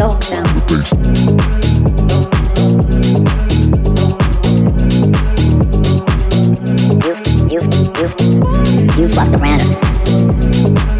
You, you, you, you fucked around.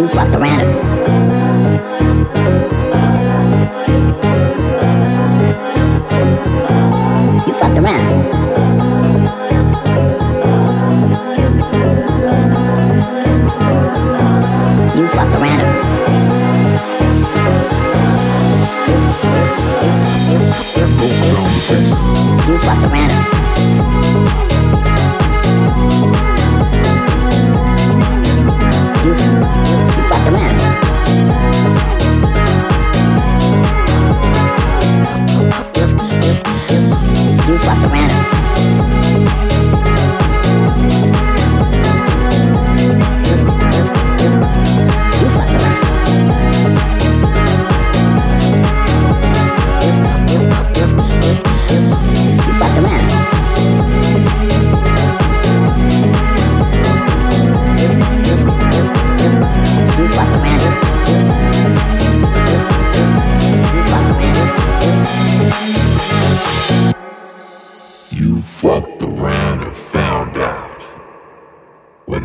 you fucked around her. You fucked around. You fucked around. You fucked around.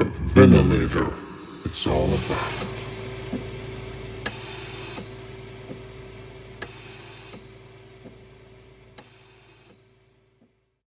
Ventilator. It's all about.